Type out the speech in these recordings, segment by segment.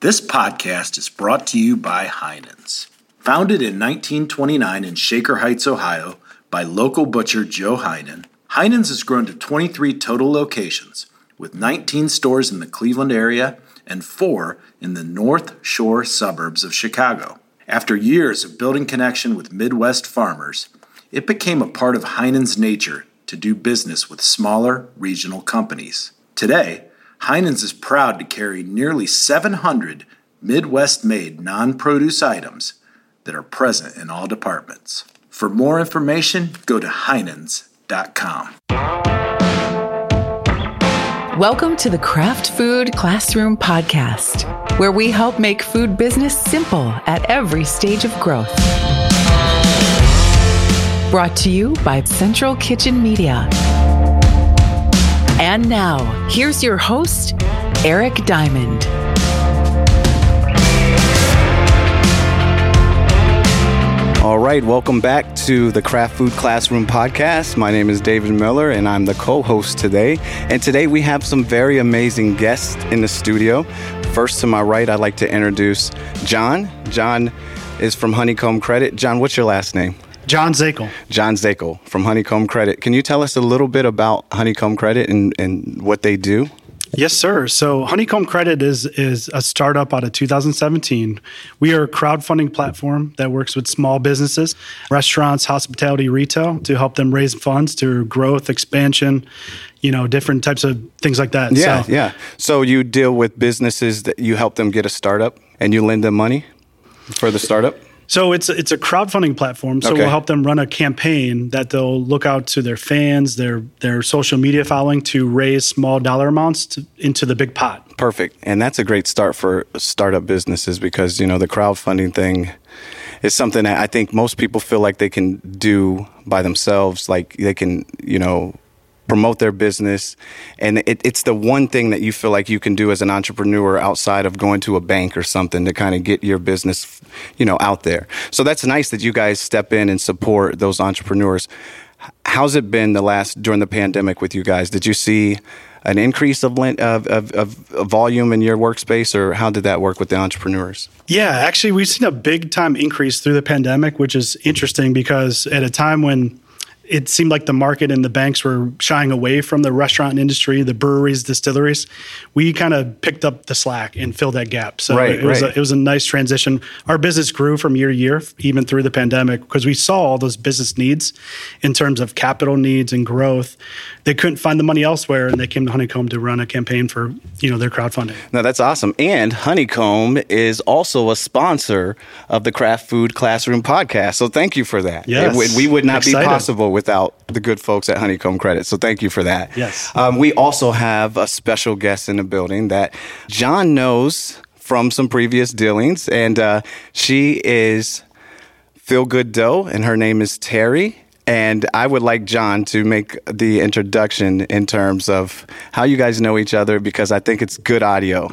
This podcast is brought to you by Heinen's. Founded in 1929 in Shaker Heights, Ohio, by local butcher Joe Heinen, Heinen's has grown to 23 total locations, with 19 stores in the Cleveland area and four in the North Shore suburbs of Chicago. After years of building connection with Midwest farmers, it became a part of Heinen's nature to do business with smaller regional companies. Today, Heinen's is proud to carry nearly 700 Midwest made non produce items that are present in all departments. For more information, go to Heinens.com. Welcome to the Craft Food Classroom Podcast, where we help make food business simple at every stage of growth. Brought to you by Central Kitchen Media. And now, here's your host, Eric Diamond. All right, welcome back to the Craft Food Classroom podcast. My name is David Miller and I'm the co host today. And today we have some very amazing guests in the studio. First to my right, I'd like to introduce John. John is from Honeycomb Credit. John, what's your last name? John Zakel. John Zakel from Honeycomb Credit. Can you tell us a little bit about Honeycomb Credit and, and what they do? Yes, sir. So Honeycomb Credit is is a startup out of 2017. We are a crowdfunding platform that works with small businesses, restaurants, hospitality, retail to help them raise funds to growth, expansion, you know, different types of things like that. Yeah, so, yeah. So you deal with businesses that you help them get a startup and you lend them money for the startup? So it's it's a crowdfunding platform. So Okay. we'll help them run a campaign that they'll look out to their fans, their their social media following to raise small dollar amounts to, into the big pot. Perfect. And that's a great start for startup businesses because, you know, the crowdfunding thing is something that I think most people feel like they can do by themselves. Like they can, you know, promote their business. And it, it's the one thing that you feel like you can do as an entrepreneur outside of going to a bank or something to kind of get your business, you know, out there. So that's nice that you guys step in and support those entrepreneurs. How's it been the last during the pandemic with you guys? Did you see an increase of, of, of, of of volume in your workspace, or how did that work with the entrepreneurs? Yeah, actually, we've seen a big time increase through the pandemic, which is interesting because at a time when it seemed like the market and the banks were shying away from the restaurant industry, the breweries, distilleries, we kind of picked up the slack and filled that gap. So Right, it was right. a, it was a nice transition. Our business grew from year to year, even through the pandemic, because we saw all those business needs in terms of capital needs and growth. They couldn't find the money elsewhere, and they came to Honeycomb to run a campaign for you know their crowdfunding. No, that's awesome. And Honeycomb is also a sponsor of the Craft Food Classroom podcast. So thank you for that. Yes. It we would not be Excited. possible without the good folks at Honeycomb Credit. So thank you for that. Yes. Um, we also have a special guest in the building that John knows from some previous dealings, and uh, she is Feel Good Dough, and her name is Terry. And I would like John to make the introduction in terms of how you guys know each other because I think it's good audio.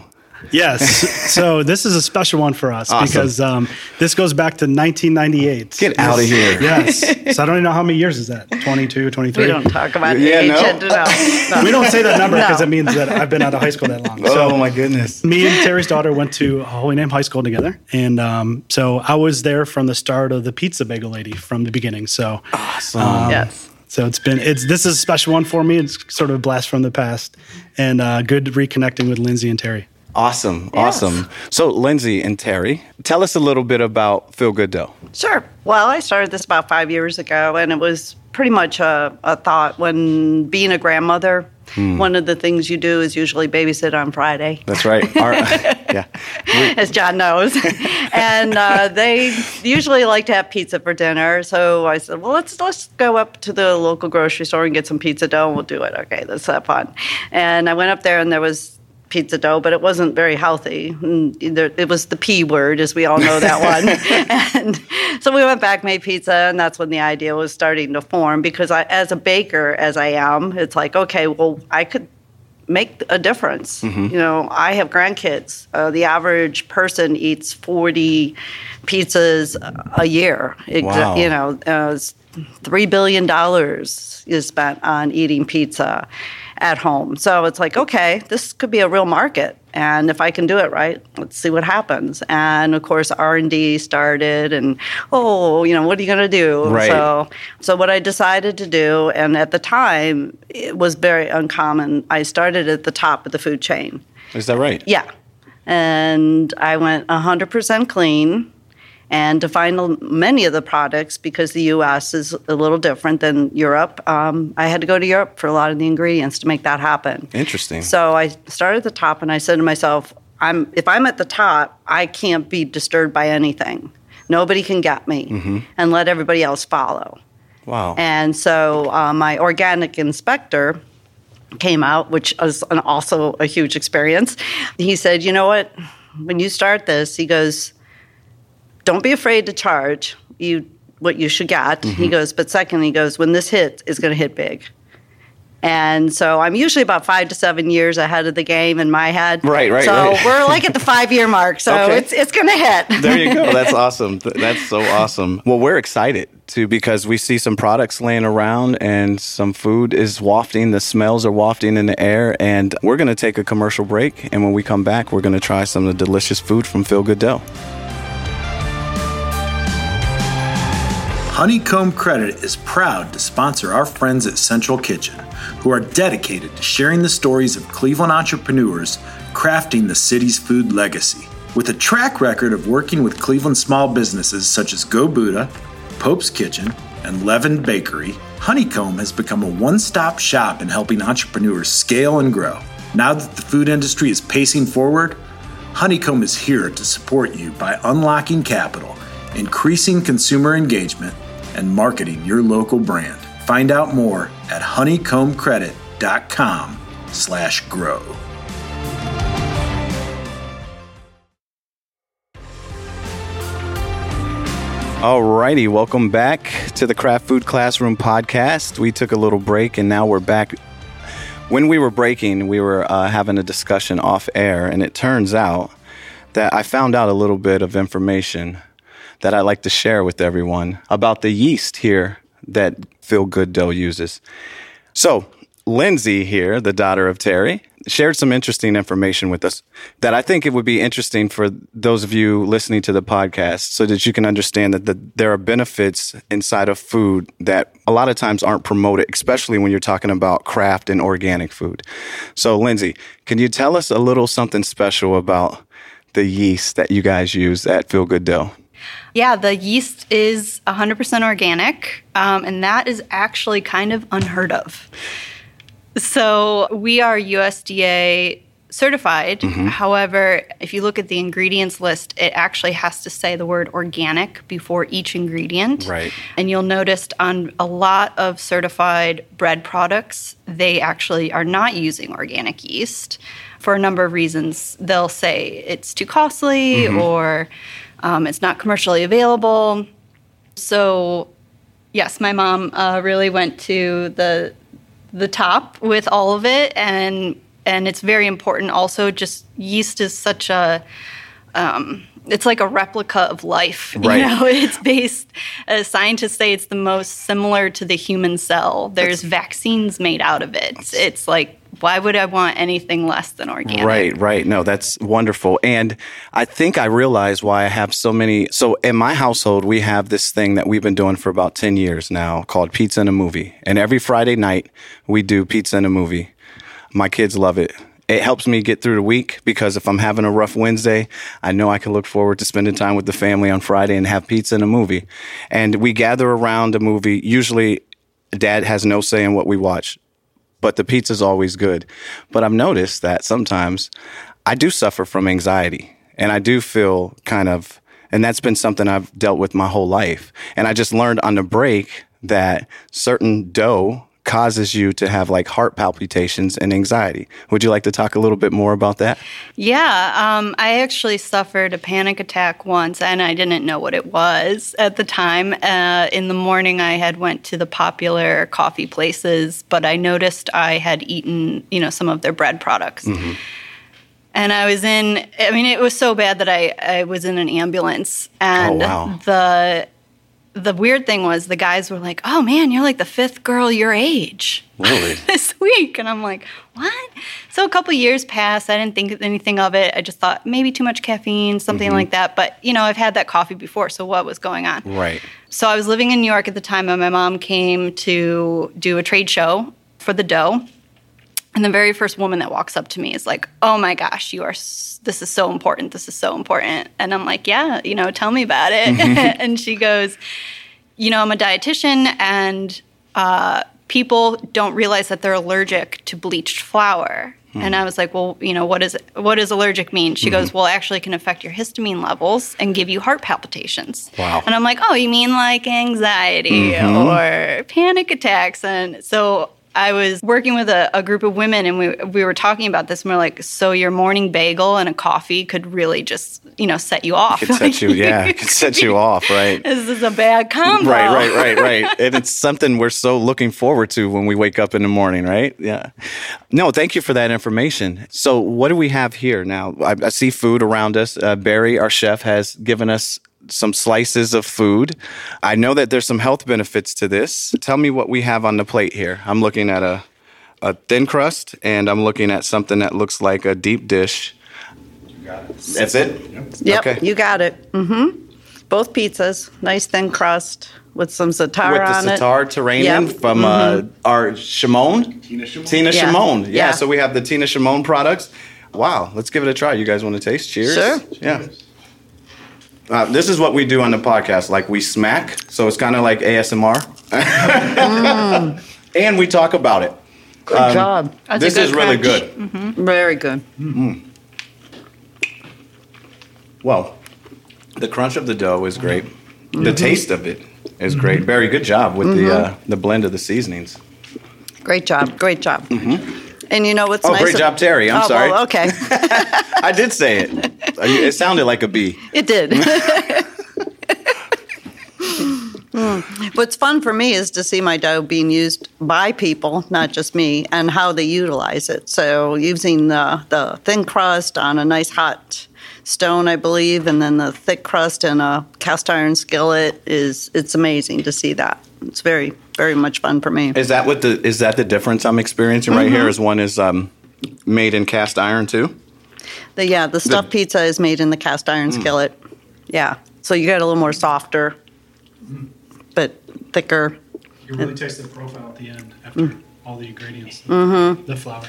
Yes. so this is a special one for us Awesome. because um, this goes back to 1998. Get out of here. Yes. So I don't even know how many years is that? 22, 23? We don't talk about Yeah, age. no? and- no, no. We don't say that number because No. it means that I've been out of high school that long. Oh So my goodness. me and Terry's daughter went to Holy Name High School together, and um, so I was there from the start of the Pizza Bagel Lady from the beginning. So, um, yes. so it's been it's this is a special one for me. It's sort of a blast from the past, and uh, good reconnecting with Lindsey and Terry. Awesome. Awesome. So, Lindsey and Terry, tell us a little bit about Feel Good Dough. Sure. Well, I started this about five years ago, and it was pretty much a, a thought when being a grandmother. One of the things you do is usually babysit on Friday. That's right. Our, yeah. as John knows. and uh, they usually like to have pizza for dinner. So I said, well, let's let's go up to the local grocery store and get some pizza dough, and we'll do it. Okay, let's have fun. And I went up there, and there was pizza dough, but it wasn't very healthy. There- It was the P word, as we all know that one. and so we went back, made pizza, and that's when the idea was starting to form. Because I, as a baker, as I am, it's like, okay, well, I could make a difference. You know, I have grandkids. Uh, the average person eats 40 pizzas a year. Exa- Wow. You know, uh, $3 billion is spent on eating pizza at home. So it's like, okay, this could be a real market. and if I can do it right, let's see what happens. And of course, R and D started, and oh, you know, what are you going to do? Right. So, so what I decided to do, and at the time, it was very uncommon. I started at the top of the food chain. Is that right? Yeah, and I went 100% clean. And to find many of the products, because the U.S. is a little different than Europe, um, I had to go to Europe for a lot of the ingredients to make that happen. Interesting. So I started at the top, and I said to myself, "I'm if I'm at the top, I can't be disturbed by anything. Nobody can get me, and let everybody else follow." Wow. And so uh, my organic inspector came out, which was an, also a huge experience. He said, "You know what? When you start this, he goes." Don't be afraid to charge you what you should get. Mm-hmm. He goes, but second, he goes, when this hits, it's going to hit big. And so I'm usually about five to seven years ahead of the game in my head. Right, right, So right. we're like at the five year mark. So Okay. it's it's going to hit. there you go. That's awesome. That's so awesome. Well, we're excited too because we see some products laying around and some food is wafting. The smells are wafting in the air. And we're going to take a commercial break. And when we come back, we're going to try some of the delicious food from Feel Good Honeycomb Credit is proud to sponsor our friends at Central Kitchen, who are dedicated to sharing the stories of Cleveland entrepreneurs crafting the city's food legacy. With a track record of working with Cleveland small businesses such as Go Buddha, Pope's Kitchen, and Levin Bakery, Honeycomb has become a one stop shop in helping entrepreneurs scale and grow. Now that the food industry is pacing forward, Honeycomb is here to support you by unlocking capital, increasing consumer engagement, and marketing your local brand. Find out more at honeycombcredit.com slash grow. Alrighty, welcome back to the Craft Food Classroom podcast. We took a little break and now we're back. When we were breaking, we were uh, having a discussion off air, and it turns out that I found out a little bit of information that I'd like to share with everyone about the yeast here that Feel Good Dough uses. So, Lindsey here, the daughter of Terry, shared some interesting information with us that I think it would be interesting for those of you listening to the podcast so that you can understand that the, there are benefits inside of food that a lot of times aren't promoted, especially when you're talking about craft and organic food. So, Lindsey, can you tell us a little something special about the yeast that you guys use at Feel Good Dough? Yeah, the yeast is 100% organic, um, and that is actually kind of unheard of. So we are USDA certified. However, if you look at the ingredients list, it actually has to say the word organic before each ingredient. Right. And you'll notice on a lot of certified bread products, they actually are not using organic yeast for a number of reasons. They'll say it's too costly or um, it's not commercially available. So, yes, my mom uh, really went to the the top with all of it, and and it's very important. Also, just yeast is such a um, it's like a replica of life. Right. You know, it's based. Uh, scientists say it's the most similar to the human cell. There's vaccines made out of it. It's like why would I want anything less than organic? Right, right. No, that's wonderful. And I think I realize why I have so many. So in my household, we have this thing that we've been doing for about 10 years now called Pizza and a Movie. And every Friday night, we do Pizza and a Movie. My kids love it. It helps me get through the week because if I'm having a rough Wednesday, I know I can look forward to spending time with the family on Friday and have pizza and a movie. And we gather around a movie. Usually, dad has no say in what we watch but the pizza's always good. But I've noticed that sometimes I do suffer from anxiety and I do feel kind of, and that's been something I've dealt with my whole life. And I just learned on the break that certain dough causes you to have like heart palpitations and anxiety. Would you like to talk a little bit more about that? Yeah, um, I actually suffered a panic attack once, and I didn't know what it was at the time. Uh, in the morning, I had went to the popular coffee places, but I noticed I had eaten, you know, some of their bread products. And I was in. I mean, it was so bad that I, I was in an ambulance, and wow. the the weird thing was the guys were like, "Oh man, you're like the fifth girl your age." Really? this week. And i'm like what? So a couple years passed. I didn't think anything of it. I just thought maybe too much caffeine something mm-hmm. like that. But you know i've had that coffee before so what was going on? Right. so i was living in new york at the time and my mom came to do a trade show for the dough and the very first woman that walks up to me is like oh my gosh you are s- this is so important this is so important. And i'm like yeah you know tell me about it. Mm-hmm. And she goes you know i'm a dietitian and uh, people don't realize that they're allergic to bleached flour. Hmm. And i was like well you know what is what does allergic mean? She goes mm-hmm. well actually can affect your histamine levels and give you heart palpitations. Wow. and i'm like oh you mean like anxiety mm-hmm. or panic attacks? And so I was working with a, a group of women and we, we were talking about this and we are like, so your morning bagel and a coffee could really just, you know, set you off. Could set you, yeah, it could set you off, right? This is a bad combo. Right, right, right, right. and it's something we're so looking forward to when we wake up in the morning, right? Yeah. No, thank you for that information. So, what do we have here now? I, I see food around us. Uh, Barry, our chef, has given us some slices of food. I know that there's some health benefits to this. Tell me what we have on the plate here. I'm looking at a a thin crust, and I'm looking at something that looks like a deep dish. It. That's it. Yep, Okay. you got it. Mm-hmm. Both pizzas, nice thin crust with some za'atar with on the it. sitar Terranian Yep. Mm-hmm. from uh, our Shimon. Tina Shimon. Tina Yeah. Shimon. Yeah. Yeah. So we have the Tina Shimon products. Wow. Let's give it a try. You guys want to taste? Cheers. Sure. Yeah. Uh, this is what we do on the podcast. Like we smack, so it's kind of like ASMR, and we talk about it. Good job. That's this good is really crunch. good. Very good. Well, the crunch of the dough is great. Mm-hmm. The taste of it is great. Very good job with the uh, the blend of the seasonings. Great job. Great job. And you know what's Oh, nice? great job, Terry. I'm oh, sorry. Well, okay. I did say it. It sounded like a B. It did. Hmm. What's fun for me is to see my dough being used by people, not just me, and how they utilize it. So using the, the thin crust on a nice hot stone, I believe, and then the thick crust in a cast iron skillet is it's amazing to see that. It's very very much fun for me. Is that what the is that the difference I'm experiencing right Mm-hmm. here? Is one is um, made in cast iron too? The, yeah, the stuffed pizza is made in the cast iron skillet. Yeah, so you get a little more softer, but thicker. You really taste the profile at the end after all the ingredients, the flour.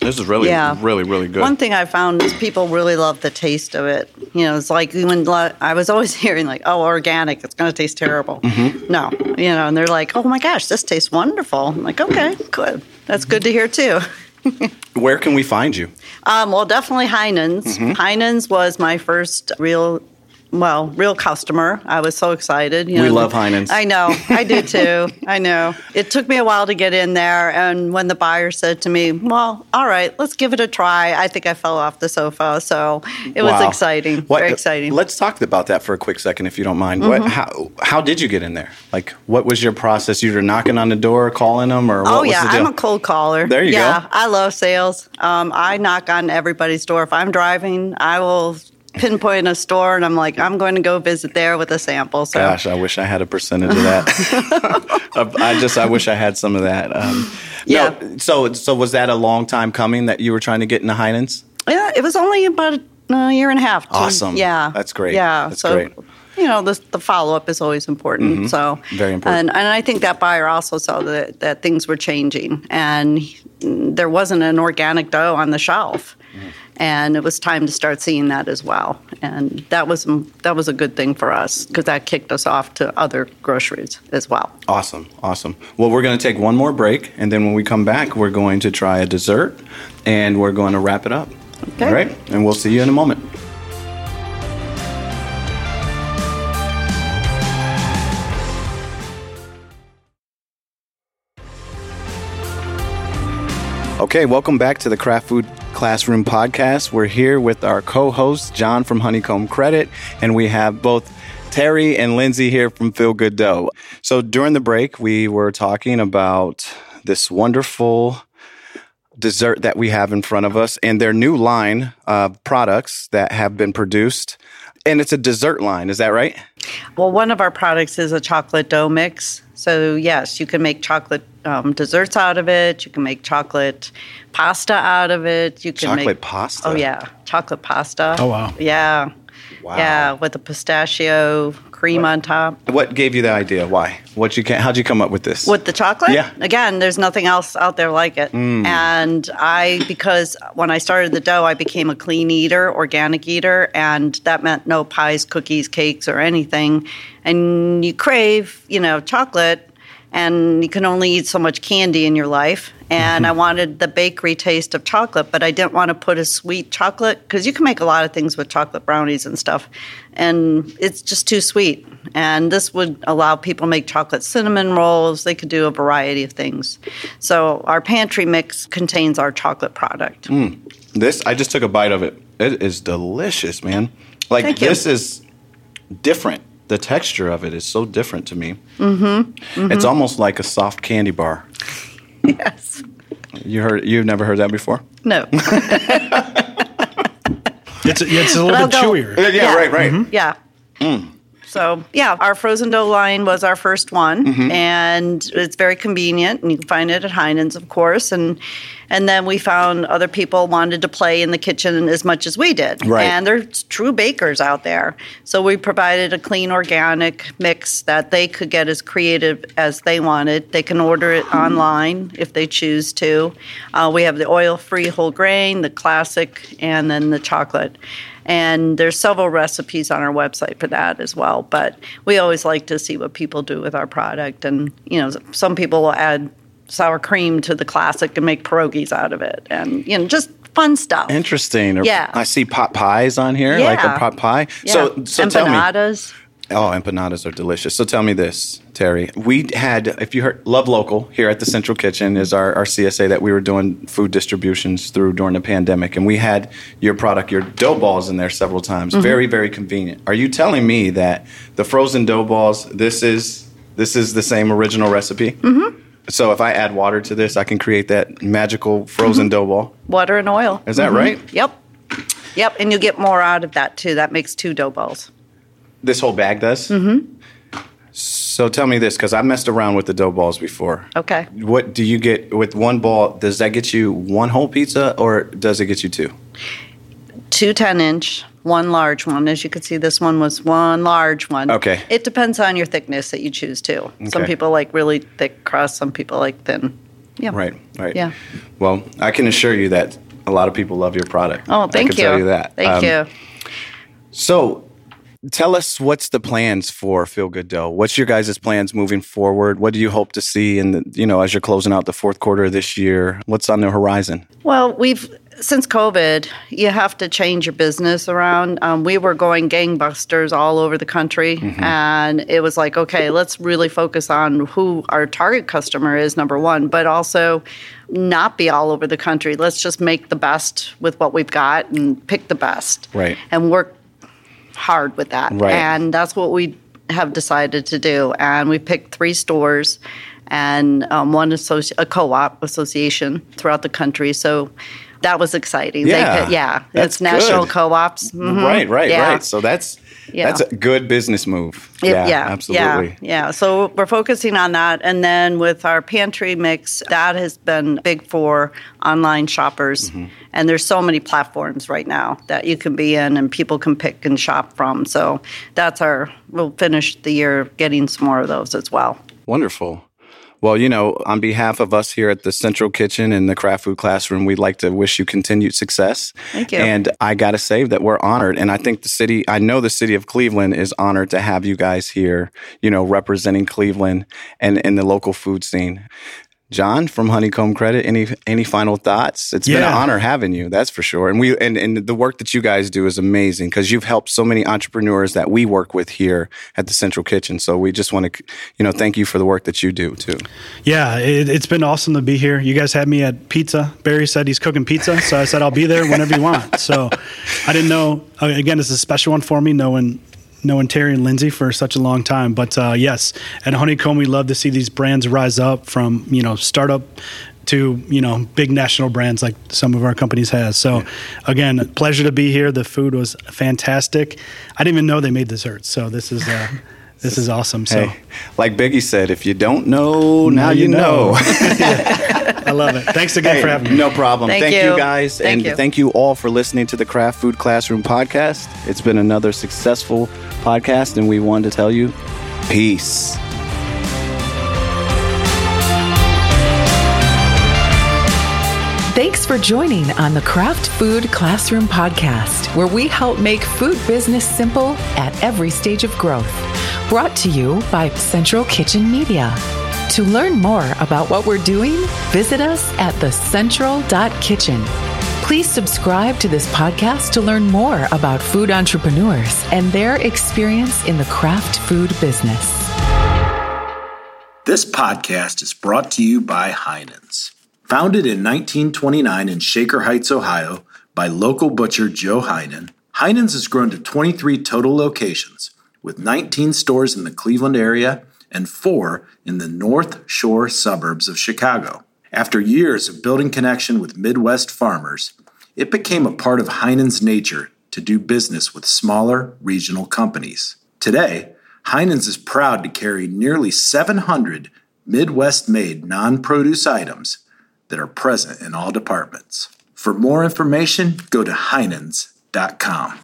This is really Yeah. really really good. One thing I found is people really love the taste of it. You know, it's like when I was always hearing like, "Oh, organic, it's going to taste terrible." No, you know, and they're like, "Oh my gosh, this tastes wonderful." I'm like, "Okay, good. That's good to hear too." Where can we find you? Um, well, definitely Heinen's. Heinen's was my first real, well, real customer. I was so excited. You We know. love Heinen's. I know, I do too. I know. It took me a while to get in there, and when the buyer said to me, "Well, all right, let's give it a try," I think I fell off the sofa. So it was exciting, What- very exciting. Mm-hmm. Let's talk about that for a quick second, if you don't mind. What, how how did you get in there? Like, what was your process? You were knocking on the door, calling them, or what Oh yeah? I'm a cold caller. There you go. yeah, I love sales. Um, I knock on everybody's door. If I'm driving, I will pinpoint a store, and I'm like, I'm going to go visit there with a sample. So Gosh, I wish I had a percentage of that. I just, I wish I had some of that. Um, Yeah. No, so, so was that a long time coming that you were trying to get into Heinen's? yeah, it was only about a year and a half. to- Awesome. Yeah, That's great. Yeah, That's so. great. You know, the, the follow up is always important. So Very important. And, and I think that buyer also saw that, that things were changing, and he- there wasn't an organic dough on the shelf, and it was time to start seeing that as well. And that was that was a good thing for us because that kicked us off to other groceries as well. Awesome, awesome. Well, we're going to take one more break, and then when we come back, we're going to try a dessert, and we're going to wrap it up. Okay. All right, and we'll see you in a moment. Okay, welcome back to the Craft Food Classroom podcast. We're here with our co host, John from Honeycomb Credit, and we have both Terry and Lindsey here from Feel Good Dough. So during the break, we were talking about this wonderful dessert that we have in front of us and their new line of products that have been produced. And it's a dessert line, is that right? Well, one of our products is a chocolate dough mix. So, yes, you can make chocolate um, desserts out of it. You can make chocolate pasta out of it. You can Chocolate make pasta? Oh yeah, chocolate pasta. Oh, wow. Yeah. Wow. Yeah, with the pistachio cream on top. What gave you the idea? Why? What you can, how'd you come up with this? With the chocolate? Yeah. Again, there's nothing else out there like it. Mm. And I, because when I started the dough, I became a clean eater, organic eater, and that meant no pies, cookies, cakes, or anything. And you crave, you know, chocolate, and you can only eat so much candy in your life. And I mm-hmm. wanted the bakery taste of chocolate, but I didn't want to put a sweet chocolate because you can make a lot of things with chocolate brownies and stuff, and it's just too sweet. And this would allow people to make chocolate cinnamon rolls. They could do a variety of things. So our pantry mix contains our chocolate product. Mm. This I just took a bite of it. It is delicious, man. Like Thank you. this is different. The texture of it is so different to me. Mm-hmm. mm-hmm. It's almost like a soft candy bar. Yes. You heard? You've never heard that before? No. It's, it's a little I'll bit go- chewier. Yeah. right, right. Mm-hmm. Yeah. Mm. So, yeah, our frozen dough line was our first one, and it's very convenient, and you can find it at Heinen's, of course. And and then we found other people wanted to play in the kitchen as much as we did, Right. and there's true bakers out there. So we provided a clean organic mix that they could get as creative as they wanted. They can order it online if they choose to. Uh, we have the oil-free whole grain, the classic, and then the chocolate. And there's several recipes on our website for that as well. But we always like to see what people do with our product. And, you know, some people will add sour cream to the classic and make pierogies out of it. And, you know, just fun stuff. Interesting. Yeah. I see pot pies on here, like a pot pie. Yeah. So, so tell me. Oh, empanadas are delicious. So tell me this, Terry. We had, if you heard, Love Local here at the Central Kitchen is our, our CSA that we were doing food distributions through during the pandemic. And we had your product, your dough balls in there several times. Mm-hmm. Very, very convenient. Are you telling me that the frozen dough balls, this is, this is the same original recipe? Mm-hmm. So if I add water to this, I can create that magical frozen Mm-hmm. dough ball. Water and oil. Is that right? Yep. Yep. And you get more out of that too. That makes two dough balls. This whole bag does? Mm-hmm. So tell me this, because I messed around with the dough balls before. Okay. What do you get with one ball? Does that get you one whole pizza, or does it get you two? Two 10 inch, one large one. As you can see, this one was one large one. Okay. It depends on your thickness that you choose too. Okay. Some people like really thick crust, some people like thin. Yeah. Right, right. Yeah. Well, I can assure you that a lot of people love your product. Oh, thank I thank can you. Tell you that. Thank Um, you. So, tell us what's the plans for Feel Good Dough? What's your guys' plans moving forward? What do you hope to see in the you know as you're closing out the fourth quarter of this year? What's on the horizon? Well, we've since COVID, you have to change your business around. Um, we were going gangbusters all over the country, and it was like, okay, let's really focus on who our target customer is, number one, but also not be all over the country. Let's just make the best with what we've got and pick the best, Right. And work hard with that, Right. and that's what we have decided to do. And we picked three stores and um, one associ- a co-op association throughout the country. So that was exciting. Yeah, could- yeah. that's it's national good. co-ops. Mhm. Right, right, Yeah. right. So that's Yeah. that's a good business move. It- yeah, absolutely. Yeah, yeah. So we're focusing on that. And then with our pantry mix, that has been big for online shoppers. Mm-hmm. And there's so many platforms right now that you can be in and people can pick and shop from. So that's our, we'll finish the year getting some more of those as well. Wonderful. Well, you know, on behalf of us here at the Central Kitchen and the Craft Food Classroom, we'd like to wish you continued success. Thank you. And I got to say that we're honored. And I think the city, I know the city of Cleveland is honored to have you guys here, you know, representing Cleveland and, and the local food scene. John from Honeycomb Credit, any any final thoughts? It's been an honor having you, that's for sure. And we and, and the work that you guys do is amazing because you've helped so many entrepreneurs that we work with here at the Central Kitchen. So we just want to, you know, thank you for the work that you do too. Yeah, it, it's been awesome to be here. You guys had me at pizza. Barry said he's cooking pizza, so I said I'll be there whenever you want. So I didn't know. uh, Again, it's a special one for me, knowing knowing Terry and Lindsey for such a long time. But uh, yes, at Honeycomb, we love to see these brands rise up from you know startup to you know big national brands like some of our companies has. So yeah. again, pleasure to be here. The food was fantastic. I didn't even know they made desserts, so this is. Uh, this is awesome. So, hey, like Biggie said, if you don't know, now, now you know. know. I love it. Thanks again hey, for having me. No problem. Thank, thank you. you. guys. Thank and you. thank you all for listening to the Craft Food Classroom podcast. It's been another successful podcast, and we wanted to tell you peace. Thanks for joining on the Craft Food Classroom podcast, where we help make food business simple at every stage of growth. Brought to you by Central Kitchen Media. To learn more about what we're doing, visit us at thecentral.kitchen. Please subscribe to this podcast to learn more about food entrepreneurs and their experience in the craft food business. This podcast is brought to you by Heinen's. Founded in 1929 in Shaker Heights, Ohio, by local butcher Joe Heinen, Heinen's has grown to 23 total locations, with 19 stores in the Cleveland area and four in the North Shore suburbs of Chicago. After years of building connection with Midwest farmers, it became a part of Heinen's nature to do business with smaller regional companies. Today, Heinen's is proud to carry nearly 700 Midwest made non produce items that are present in all departments. For more information, go to Heinens.com.